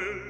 quel